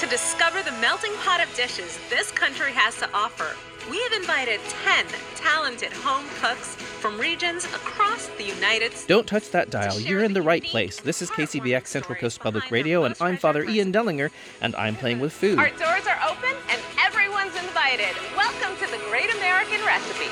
To discover the melting pot of dishes this country has to offer, we have invited 10 talented home cooks from regions across the United States. Don't touch that dial. You're in the right place. This is KCBX Central Coast Public Radio, and I'm Father Ian Dellinger, and I'm playing with food. Our doors are open and everyone's invited. Welcome to the Great American Recipe.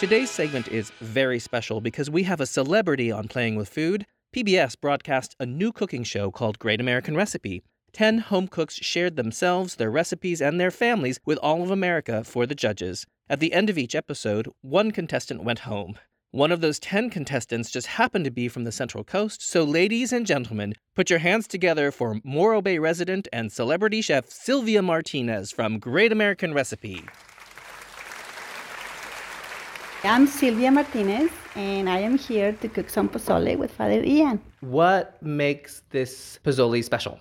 Today's segment is very special because we have a celebrity on Playing with Food. PBS broadcast a new cooking show called Great American Recipe. Ten home cooks shared themselves, their recipes, and their families with all of America for the judges. At the end of each episode, one contestant went home. One of those 10 contestants just happened to be from the Central Coast, so ladies and gentlemen, put your hands together for Morro Bay resident and celebrity chef Sylvia Martinez from Great American Recipe. I'm Sylvia Martinez, and I am here to cook some pozole with Father Ian. What makes this pozole special?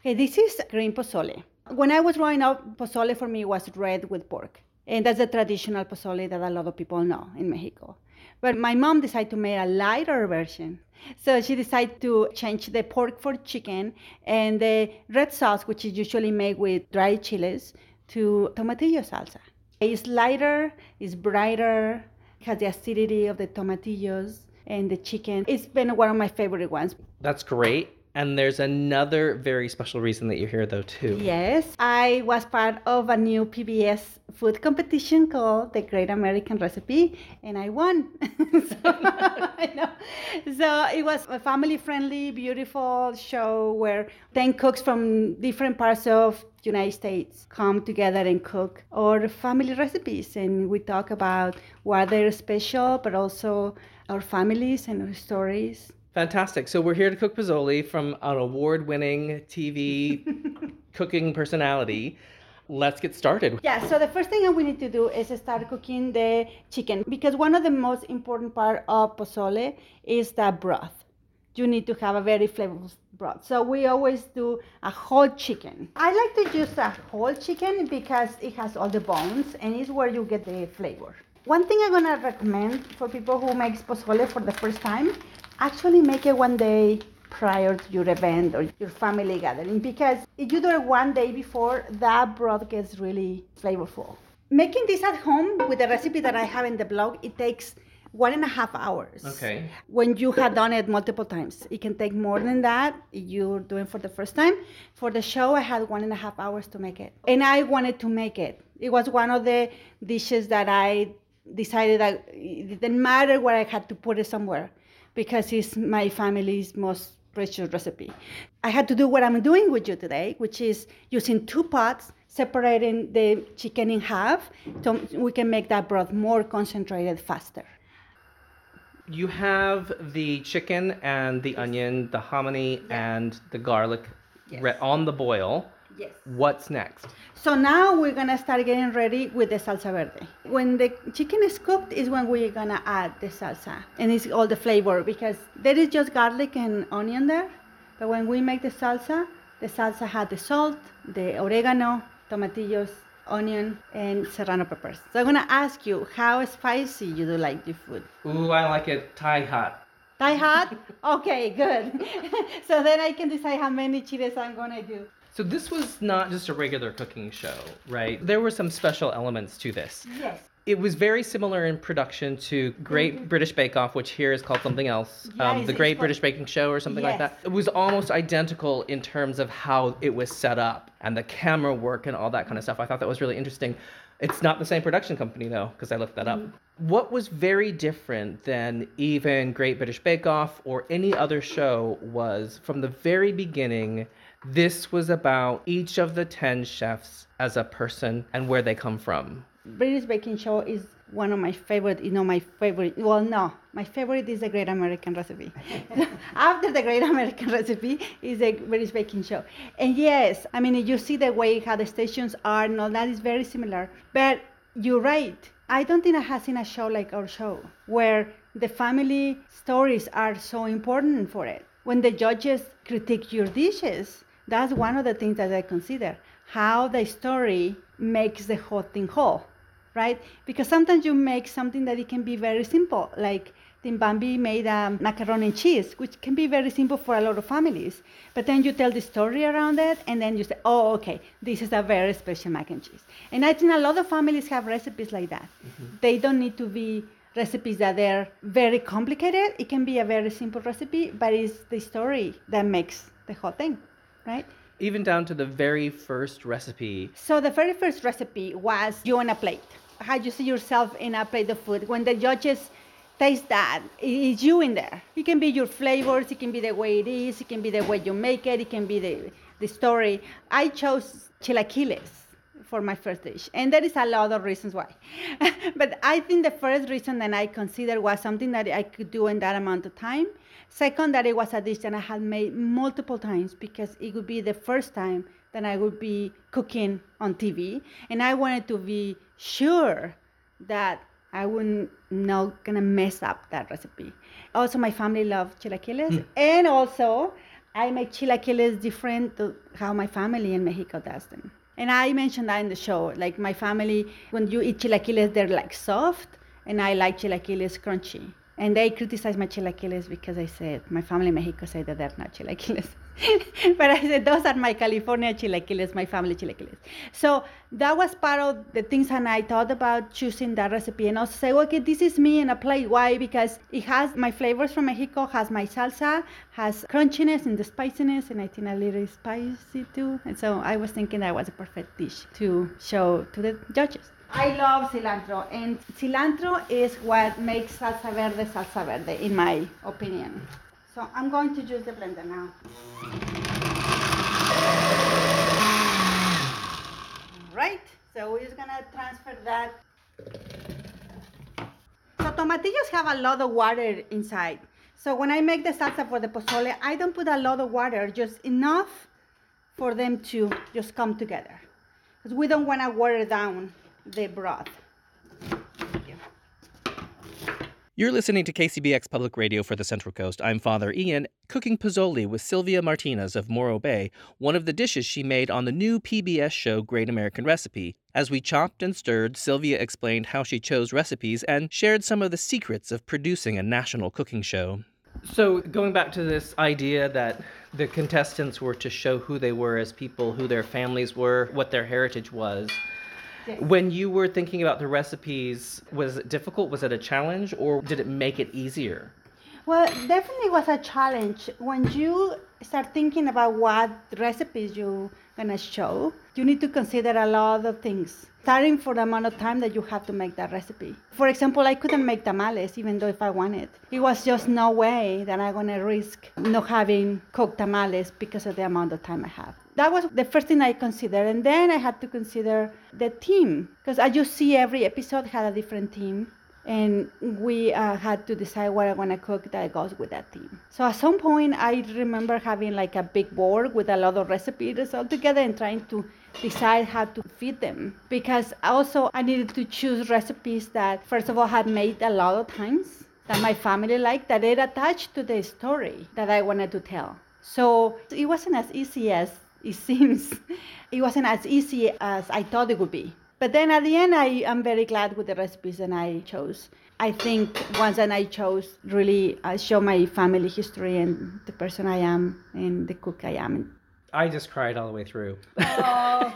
Okay, this is green pozole. When I was growing up, pozole for me was red with pork. And that's the traditional pozole that a lot of people know in Mexico. But my mom decided to make a lighter version. So she decided to change the pork for chicken and the red sauce, which is usually made with dried chilies, to tomatillo salsa. It's lighter, it's brighter, has the acidity of the tomatillos and the chicken. It's been one of my favorite ones. That's great. And there's another very special reason that you're here, though, too. Yes, I was part of a new PBS food competition called the Great American Recipe, and I won. so, I know. so it was a family-friendly, beautiful show where 10 cooks from different parts of United States come together and cook our family recipes, and we talk about why they're special, but also our families and our stories. Fantastic. So we're here to cook pozole from an award-winning TV cooking personality. Let's get started. Yeah, so the first thing we need to do is start cooking the chicken because one of the most important part of pozole is the broth. You need to have a very flavorful broth. So we always do a whole chicken. I like to use a whole chicken because it has all the bones and it's where you get the flavor. One thing I'm gonna recommend for people who make pozole for the first time actually make it one day prior to your event or your family gathering because if you do it one day before, that broth gets really flavorful. Making this at home with the recipe that I have in the blog, it takes one and a half hours. Okay. When you have done it multiple times, it can take more than that. You're doing for the first time. For the show, I had one and a half hours to make it, and I wanted to make it. It was one of the dishes that I decided that it didn't matter where I had to put it somewhere because it's my family's most precious recipe. I had to do what I'm doing with you today, which is using two pots, separating the chicken in half so we can make that broth more concentrated faster. You have the chicken and the onion, the hominy and the garlic Yes. re- on the boil. Yes. What's next? So now we're gonna start getting ready with the salsa verde. When the chicken is cooked is when we're gonna add the salsa and it's all the flavor because there is just garlic and onion there. But when we make the salsa, the salsa had the salt, the oregano, tomatillos, onion, and serrano peppers. So I'm gonna ask you how spicy you do like your food. Ooh, I like it Thai hot. Thai hot? Okay, good. so then I can decide how many chiles I'm gonna do. So this was not just a regular cooking show, right? There were some special elements to this. Yes. It was very similar in production to Great British Bake Off, which here is called something else, yeah, um, the Great called- British Baking Show or something like that. It was almost identical in terms of how it was set up and the camera work and all that kind of stuff. I thought that was really interesting. It's not the same production company though, because I looked that up. What was very different than even Great British Bake Off or any other show was from the very beginning, this was about each of the 10 chefs as a person and where they come from. British Baking Show is one of my favorite, you know, my favorite, well, no, my favorite is the Great American Recipe. After the Great American Recipe is the British Baking Show. And yes, I mean, you see the way how the stations are and all that is very similar. But you're right. I don't think I have seen a show like our show where the family stories are so important for it. When the judges critique your dishes, that's one of the things that I consider how the story makes the whole thing whole, right? Because sometimes you make something that it can be very simple, like Team Bambi made um, macaroni and cheese, which can be very simple for a lot of families. But then you tell the story around it, and then you say, oh, okay, this is a very special mac and cheese. And I think a lot of families have recipes like that. Mm-hmm. They don't need to be recipes that are very complicated. It can be a very simple recipe, but it's the story that makes the whole thing, right? Even down to the very first recipe. So the very first recipe was you on a plate. How you see yourself in a plate of food. When the judges taste that, it's you in there. It can be your flavors, it can be the way it is, it can be the way you make it, it can be the, the story. I chose chilaquiles for my first dish. And there is a lot of reasons why. but I think the first reason that I considered was something that I could do in that amount of time. Second, that it was a dish that I had made multiple times because it would be the first time that I would be cooking on TV. And I wanted to be sure that I wouldn't not gonna mess up that recipe. Also, my family loves chilaquiles, mm. and also I make chilaquiles different to how my family in Mexico does them. And I mentioned that in the show. Like my family, when you eat chilaquiles, they're like soft, and I like chilaquiles crunchy. And they criticize my chilaquiles because I said, my family in Mexico said that they're not chilaquiles. but I said, those are my California chilaquiles, my family chilaquiles. So that was part of the things and I thought about choosing that recipe and also say, okay, this is me in a plate. Why? Because it has my flavors from Mexico, has my salsa, has crunchiness and the spiciness, and I think a little spicy too. And so I was thinking that was a perfect dish to show to the judges. I love cilantro, and cilantro is what makes salsa verde salsa verde, in my opinion. So I'm going to use the blender now. Right, so we're just gonna transfer that. So tomatillos have a lot of water inside. So when I make the salsa for the pozole, I don't put a lot of water, just enough for them to just come together. Because we don't want to water down the broth. You're listening to KCBX Public Radio for the Central Coast. I'm Father Ian, cooking pozole with Sylvia Martinez of Morro Bay, one of the dishes she made on the new PBS show Great American Recipe. As we chopped and stirred, Sylvia explained how she chose recipes and shared some of the secrets of producing a national cooking show. So, going back to this idea that the contestants were to show who they were as people, who their families were, what their heritage was, when you were thinking about the recipes, was it difficult? Was it a challenge or did it make it easier? Well, definitely was a challenge. When you start thinking about what recipes you're gonna show, you need to consider a lot of things starting for the amount of time that you have to make that recipe. For example, I couldn't make tamales even though if I wanted. It was just no way that I'm gonna risk not having cooked tamales because of the amount of time I have. That was the first thing I considered, and then I had to consider the team because as you see, every episode had a different team and we uh, had to decide what I want to cook that goes with that theme. So at some point, I remember having like a big board with a lot of recipes all together and trying to decide how to feed them. Because also I needed to choose recipes that, first of all, had made a lot of times that my family liked, that it attached to the story that I wanted to tell. So it wasn't as easy as it seems. It wasn't as easy as I thought it would be. But then at the end, I am very glad with the recipes that I chose. I think ones that I chose really I show my family history and the person I am and the cook I am. I just cried all the way through. Because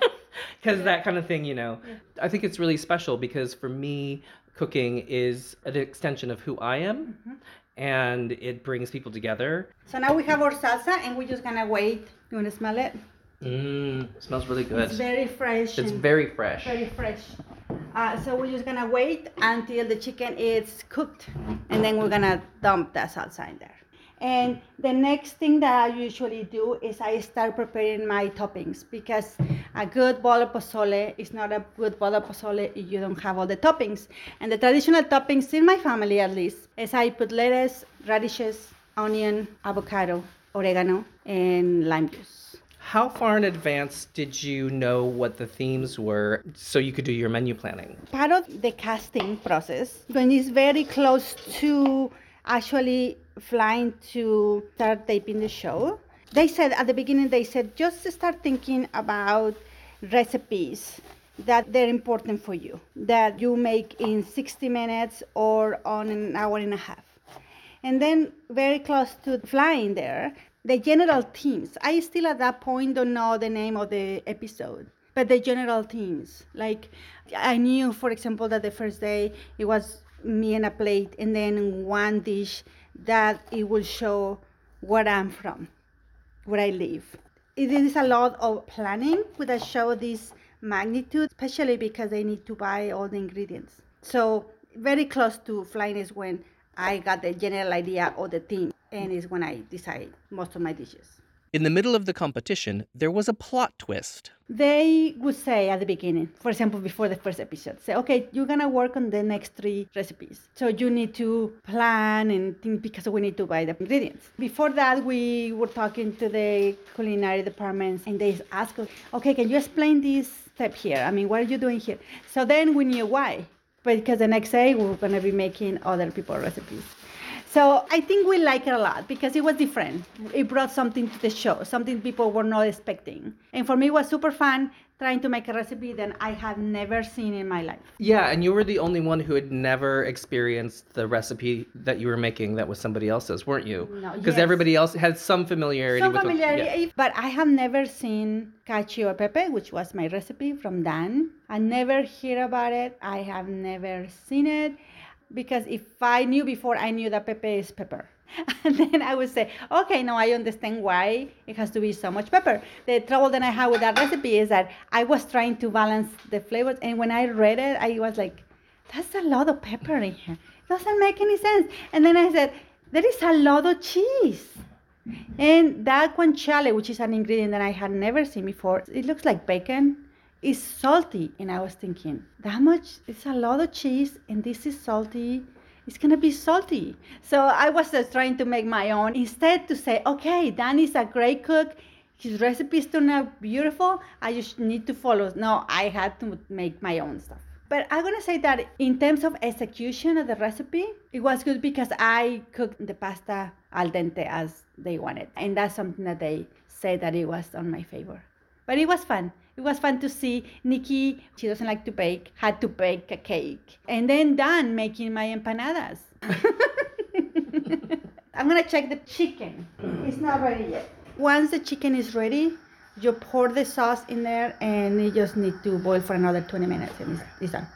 yeah. that kind of thing, you know. Yeah. I think it's really special because for me, cooking is an extension of who I am. Mm-hmm. And it brings people together. So now we have our salsa and we're just gonna wait. You wanna smell it? Mmm, smells really good. It's very fresh. It's very fresh. Very fresh. Uh, so we're just gonna wait until the chicken is cooked, and then we're gonna dump the salsa in there. And the next thing that I usually do is I start preparing my toppings because a good bowl of pozole is not a good bowl of pozole if you don't have all the toppings. And the traditional toppings in my family, at least, is I put lettuce, radishes, onion, avocado, oregano, and lime juice. How far in advance did you know what the themes were so you could do your menu planning? Part of the casting process, when it's very close to actually flying to start taping the show, they said at the beginning, they said, just start thinking about recipes that they're important for you, that you make in 60 minutes or on an hour and a half. And then very close to flying there, the general themes. I still at that point don't know the name of the episode, but the general themes. Like I knew, for example, that the first day it was me and a plate, and then one dish that it will show where I'm from, where I live. It is a lot of planning with a show this magnitude, especially because they need to buy all the ingredients. So very close to flying is when I got the general idea of the theme, and is when I decide most of my dishes. In the middle of the competition, there was a plot twist. They would say at the beginning, for example, before the first episode, say, okay, you're gonna work on the next three recipes. So you need to plan and think because we need to buy the ingredients. Before that, we were talking to the culinary departments and they asked okay, can you explain this step here? I mean, what are you doing here? So then we knew why. Because the next day we were gonna be making other people's recipes. So I think we like it a lot because it was different. It brought something to the show, something people were not expecting. And for me, it was super fun trying to make a recipe that I had never seen in my life. Yeah, and you were the only one who had never experienced the recipe that you were making that was somebody else's, weren't you? No, Because yes. everybody else had some familiarity Some with familiarity, what. Yeah. but I have never seen cacio e pepe, which was my recipe from Dan. I never hear about it. I have never seen it because if I knew before, I knew that pepe is pepper. And then I would say, okay, now I understand why it has to be so much pepper. The trouble that I had with that recipe is that I was trying to balance the flavors, and when I read it, I was like, that's a lot of pepper in here. It doesn't make any sense. And then I said, there is a lot of cheese. And that guanciale, which is an ingredient that I had never seen before, it looks like bacon. Is salty, and I was thinking that much. It's a lot of cheese, and this is salty. It's gonna be salty. So I was just trying to make my own instead to say, okay, Dan is a great cook. His recipes turn out beautiful. I just need to follow. No, I had to make my own stuff. But I'm gonna say that in terms of execution of the recipe, it was good because I cooked the pasta al dente as they wanted, and that's something that they said that it was on my favor. But it was fun. It was fun to see Nikki, she doesn't like to bake, had to bake a cake. And then Dan making my empanadas. I'm gonna check the chicken. It's not ready yet. Once the chicken is ready, you pour the sauce in there and you just need to boil for another 20 minutes and it's, it's done.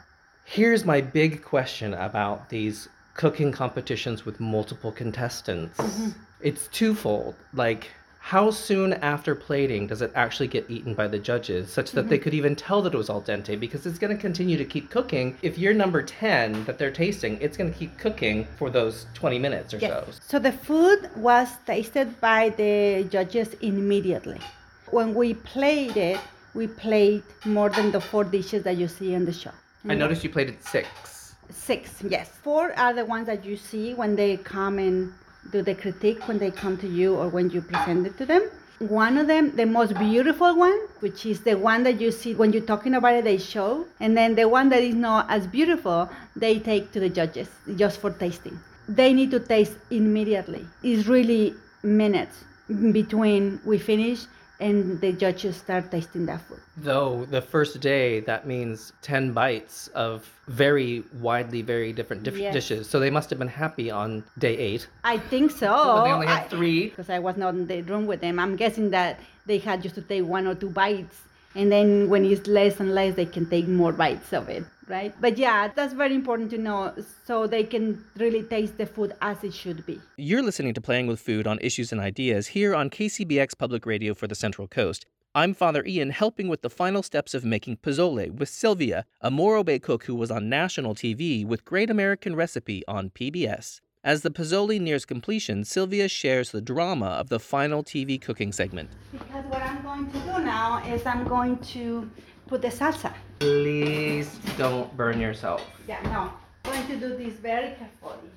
Here's my big question about these cooking competitions with multiple contestants. Mm-hmm. It's twofold. Like, how soon after plating does it actually get eaten by the judges such that they mm-hmm. could even tell that it was al dente? Because it's going to continue to keep cooking. If you're number 10 that they're tasting, it's going to keep cooking for those 20 minutes or so. So the food was tasted by the judges immediately. When we played it, we played more than the four dishes that you see on the show. I mm-hmm. noticed you played at six. Six, yes. Four are the ones that you see when they come and do the critique, when they come to you or when you present it to them. One of them, the most beautiful one, which is the one that you see when you're talking about it, they show. And then the one that is not as beautiful, they take to the judges just for tasting. They need to taste immediately. It's really minutes between we finish and the judges start tasting that food. Though the first day, that means 10 bites of very widely, very different diff- Yes. dishes. So they must have been happy on day eight. I think so. They only had I- three. because I was not in the room with them. I'm guessing that they had just to take one or two bites, and then when it's less and less, they can take more bites of it, right? But yeah, that's very important to know so they can really taste the food as it should be. You're listening to Playing with Food on Issues and Ideas here on KCBX Public Radio for the Central Coast. I'm Father Ian, helping with the final steps of making pozole with Sylvia, a Morro Bay cook who was on national TV with Great American Recipe on PBS. As the pozole nears completion, Sylvia shares the drama of the final TV cooking segment. Because what I'm going to do now is I'm going to put the salsa. Please don't burn yourself. Yeah, no. I'm going to do this very carefully.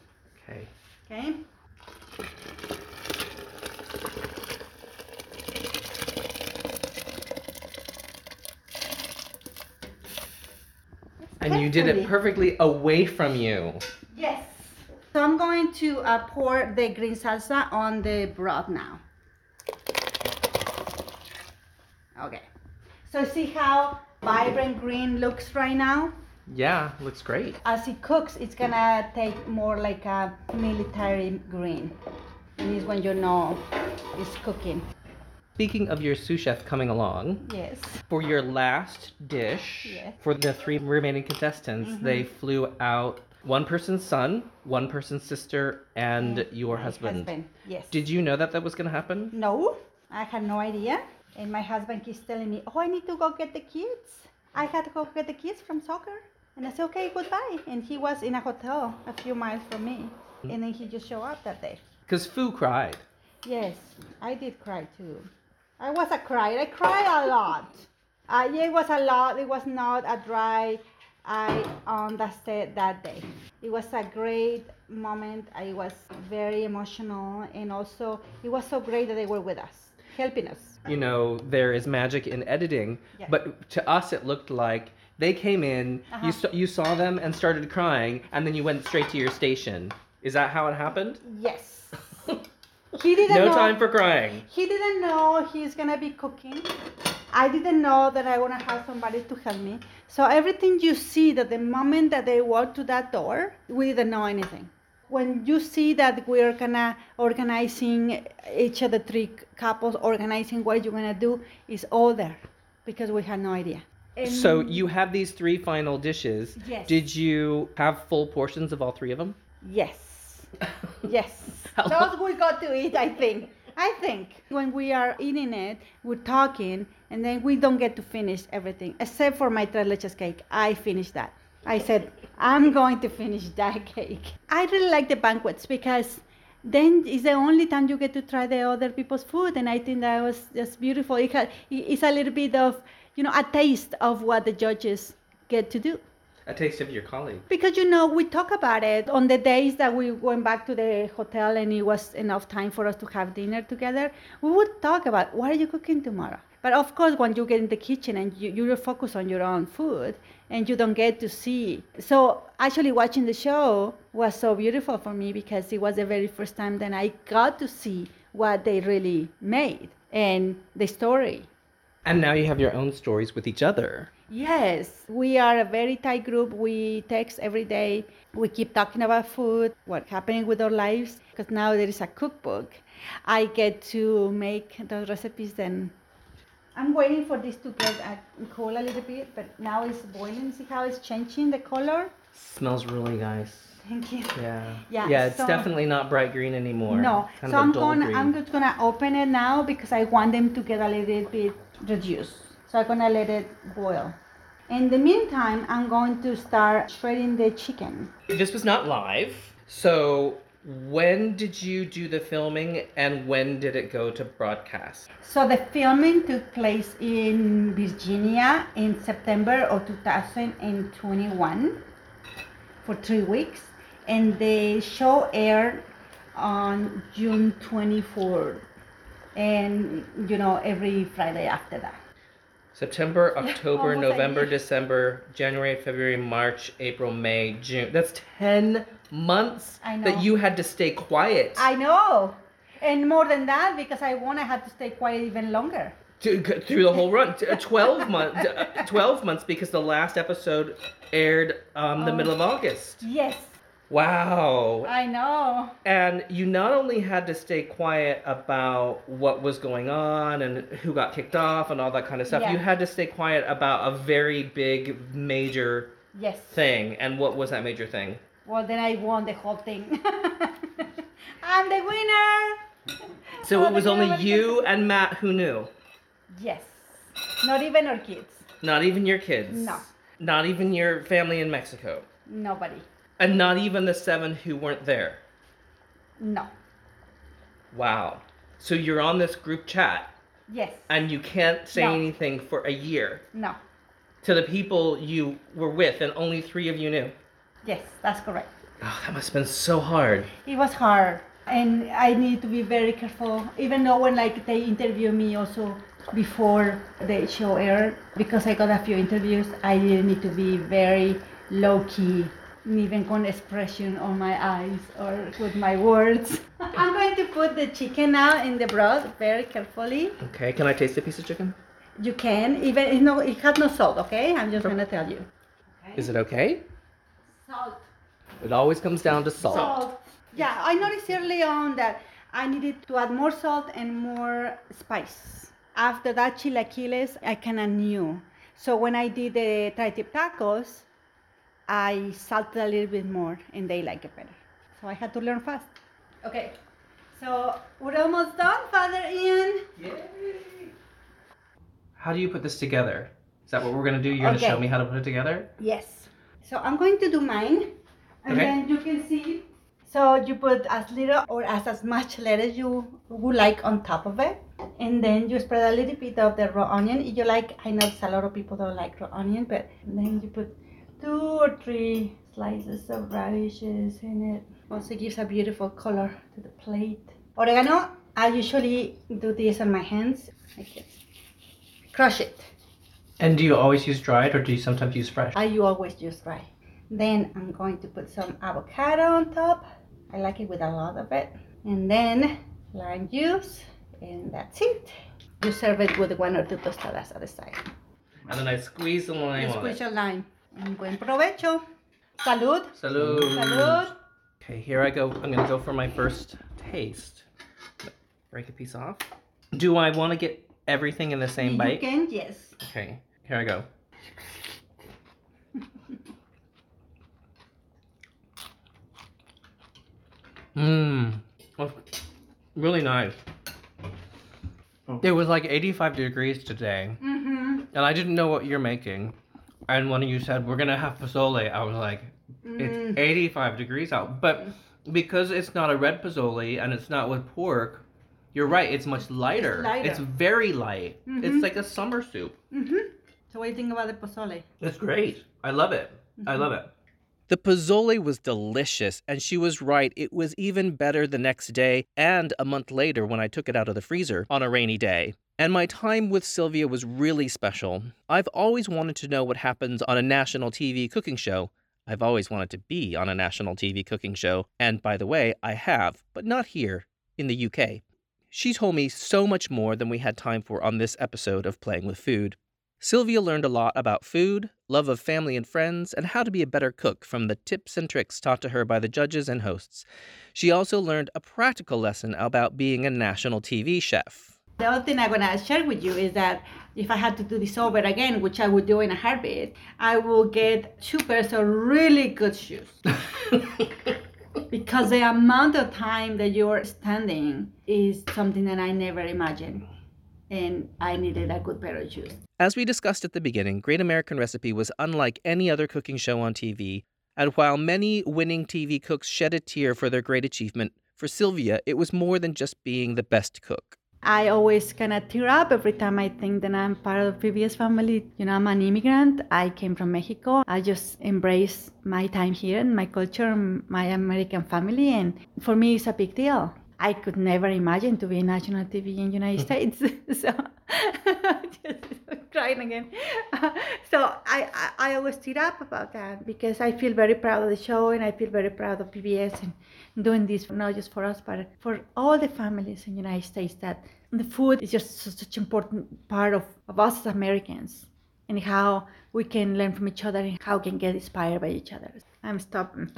Okay. Okay? And you did it perfectly away from you. Yes. So I'm going to uh, pour the green salsa on the broth now. Okay. So see how vibrant green looks right now? Yeah, looks great. As it cooks, it's gonna take more like a military green. And it's when you know it's cooking. Speaking of your sous chef coming along, Yes. for your last dish, Yes. for the three remaining contestants, mm-hmm. they flew out one person's son, one person's sister, and your My husband. Yes. Did you know that that was going to happen? No, I had no idea. And my husband keeps telling me, "Oh, I need to go get the kids. I had to go get the kids from soccer." And I said, "Okay, goodbye." And he was in a hotel a few miles from me, and then he just showed up that day. Because Fu cried. Yes, I did cry too. I was a crier. I cried a lot. Uh, yeah, it was a lot. It was not a dry eye on the set that day. It was a great moment. I was very emotional, and also it was so great that they were with us, helping us. You know, there is magic in editing, Yeah. but to us it looked like they came in, Uh-huh. you, saw, you saw them and started crying, and then you went straight to your station. Is that how it happened? Yes. He didn't no know. time for crying. He didn't know he's gonna be cooking. I didn't know that I wanna have somebody to help me. So everything you see that the moment that they walk to that door, we didn't know anything. When you see that we're gonna organizing each of the three couples organizing what you're gonna do is all there because we had no idea. And So you have these three final dishes. Yes. Did you have full portions of all three of them? Yes. Yes. How long- Those we got to eat, I think. I think when we are eating it, we're talking, and then we don't get to finish everything, except for my tres leches cake. I finished that. I said, I'm going to finish that cake. I really like the banquets because then it's the only time you get to try the other people's food, and I think that was just beautiful. It had, it's a little bit of, you know, a taste of what the judges get to do A taste of your colleague. because you know we talk about it on the days that we went back to the hotel and it was enough time for us to have dinner together we would talk about what are you cooking tomorrow but of course when you get in the kitchen and you, you're focused on your own food and you don't get to see so actually watching the show was so beautiful for me because it was the very first time that i got to see what they really made and the story And now you have your own stories with each other. Yes, we are a very tight group. We text every day. We keep talking about food, what's happening with our lives, because now there is a cookbook. I get to make those recipes and I'm waiting for this to get uh, cool a little bit, but now it's boiling. See how it's changing the color? Smells really nice. Thank you. Yeah. Yeah, Yeah, it's so- definitely not bright green anymore. No, Kind so I'm going. green. I'm just gonna open it now because I want them to get a little bit reduced. So I'm gonna let it boil. In the meantime, I'm going to start shredding the chicken. This was not live. So when did you do the filming and when did it go to broadcast? So the filming took place in Virginia in September of 2021 for three weeks, and the show aired on June 24th, and you know every Friday after that. September, October, November. December, January, February, March, April, May, June. That's 10 months I know. that you had to stay quiet. I know. And more than that, because I want to have to stay quiet even longer. to, through the whole run. Uh, 12 months 12 months because the last episode aired um the Oh. middle of August. Yes, Wow. I know. And you not only had to stay quiet about what was going on and who got kicked off and all that kind of stuff. Yeah. You had to stay quiet about a very big major Yes. thing. And what was that major thing? Well, then I won the whole thing. I'm the winner. So Oh, it was only you and Matt who knew. Yes. Not even our kids. Not even your kids. No. Not even your family in Mexico. Nobody. And not even the seven who weren't there. No. Wow. So you're on this group chat Yes. and you can't say No. anything for a year No. to the people you were with and only three of you knew. Yes, that's correct. Oh, that must have been so hard. It was hard, and I need to be very careful. Even though when like they interview me also before the show aired, because I got a few interviews, I need to be very low key, even con expression on my eyes or with my words. I'm going to put the chicken now in the broth very carefully. Okay, can I taste a piece of chicken? You can even it's no, it has no salt. Okay, I'm just gonna tell you. Is it okay? Salt. It always comes down to salt. Salt. Yeah, I noticed early on that I needed to add more salt and more spice. After that chilaquiles, I kind of knew. So when I did the tri-tip tacos, I salted a little bit more and they like it better. So I had to learn fast. Okay, so we're almost done, Father Ian. How do you put this together? Is that what we're gonna do? You're gonna show me how to put it together? Yes. So I'm going to do mine, and Okay. then you can see. So you put as little or as, as much lettuce you would like on top of it, and then you spread a little bit of the raw onion. If you like, I know a lot of people don't like raw onion, but then you put two or three slices of radishes in it. Also gives a beautiful color to the plate. Oregano, I usually do this on my hands, like this. Crush it. And do you always use dried or do you sometimes use fresh? I you always use dry. Then I'm going to put some avocado on top. I like it with a lot of it. And then lime juice, and that's it. You serve it with one or two tostadas at the side. And then I squeeze the lime You on squeeze it. your lime. And buen provecho. Salud. Salud. Salud. Okay, here I go. I'm gonna go for my first taste. Break a piece off. Do I want to get everything in the same you bite? can, yes. Okay, here I go. Mmm. Really nice. It was like 85 degrees today, Mm-hmm. and I didn't know what you're making. And when you said we're gonna have pozole, I was like, it's 85 degrees out. But because it's not a red pozole and it's not with pork, you're right. It's much lighter. lighter. It's very light. It's Mhm. like a summer soup. Mm-hmm. So what do you think about the pozole? It's great. I love it. I mm-hmm. love it. The pozole was delicious, and she was right. It was even better the next day and a month later when I took it out of the freezer on a rainy day. And my time with Sylvia was really special. I've always wanted to know what happens on a national TV cooking show. I've always wanted to be on a national TV cooking show. And by the way, I have, but not here in the UK. She told me so much more than we had time for on this episode of Playing with Food. Sylvia learned a lot about food, love of family and friends, and how to be a better cook from the tips and tricks taught to her by the judges and hosts. She also learned a practical lesson about being a national TV chef. The other thing I'm gonna share with you is that if I had to do this over again, which I would do in a heartbeat, I will get two pairs of really good shoes. because the amount of time that you're standing is something that I never imagined. And I needed a good pair of shoes. As we discussed at the beginning, Great American Recipe was unlike any other cooking show on TV, and while many winning TV cooks shed a tear for their great achievement, for Sylvia, it was more than just being the best cook. I always kind of tear up every time I think that I'm part of the PBS family. You know, I'm an immigrant. I came from Mexico. I just embrace my time here and my culture, and my American family, and for me, it's a big deal. I could never imagine to be national TV in United mm-hmm. States. so, just crying again. so I, I, I always tear up about that because I feel very proud of the show and I feel very proud of PBS and doing this not just for us but for all the families in United States that the food is just such an important part of, of us as Americans and how we can learn from each other and how we can get inspired by each other. I'm stopping.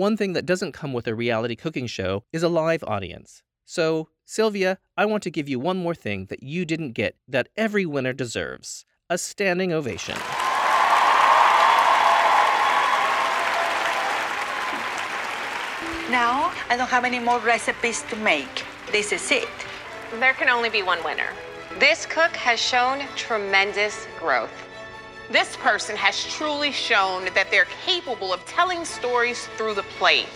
One thing that doesn't come with a reality cooking show is a live audience. So, Sylvia, I want to give you one more thing that you didn't get that every winner deserves a standing ovation. Now, I don't have any more recipes to make. This is it. There can only be one winner. This cook has shown tremendous growth. This person has truly shown that they're capable of telling stories through the plate.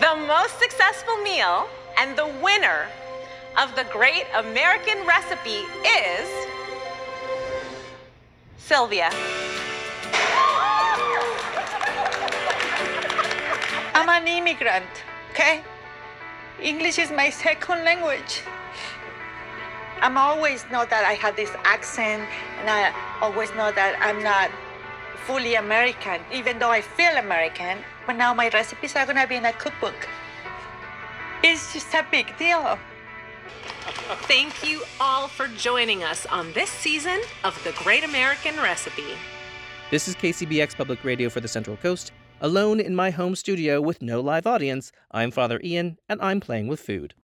The most successful meal and the winner of the Great American Recipe is Sylvia. I'm an immigrant, okay? English is my second language. I'm always know that I have this accent, and I always know that I'm not fully American, even though I feel American. But now my recipes are gonna be in a cookbook. It's just a big deal. Thank you all for joining us on this season of The Great American Recipe. This is KCBX Public Radio for the Central Coast. Alone in my home studio with no live audience, I'm Father Ian, and I'm playing with food.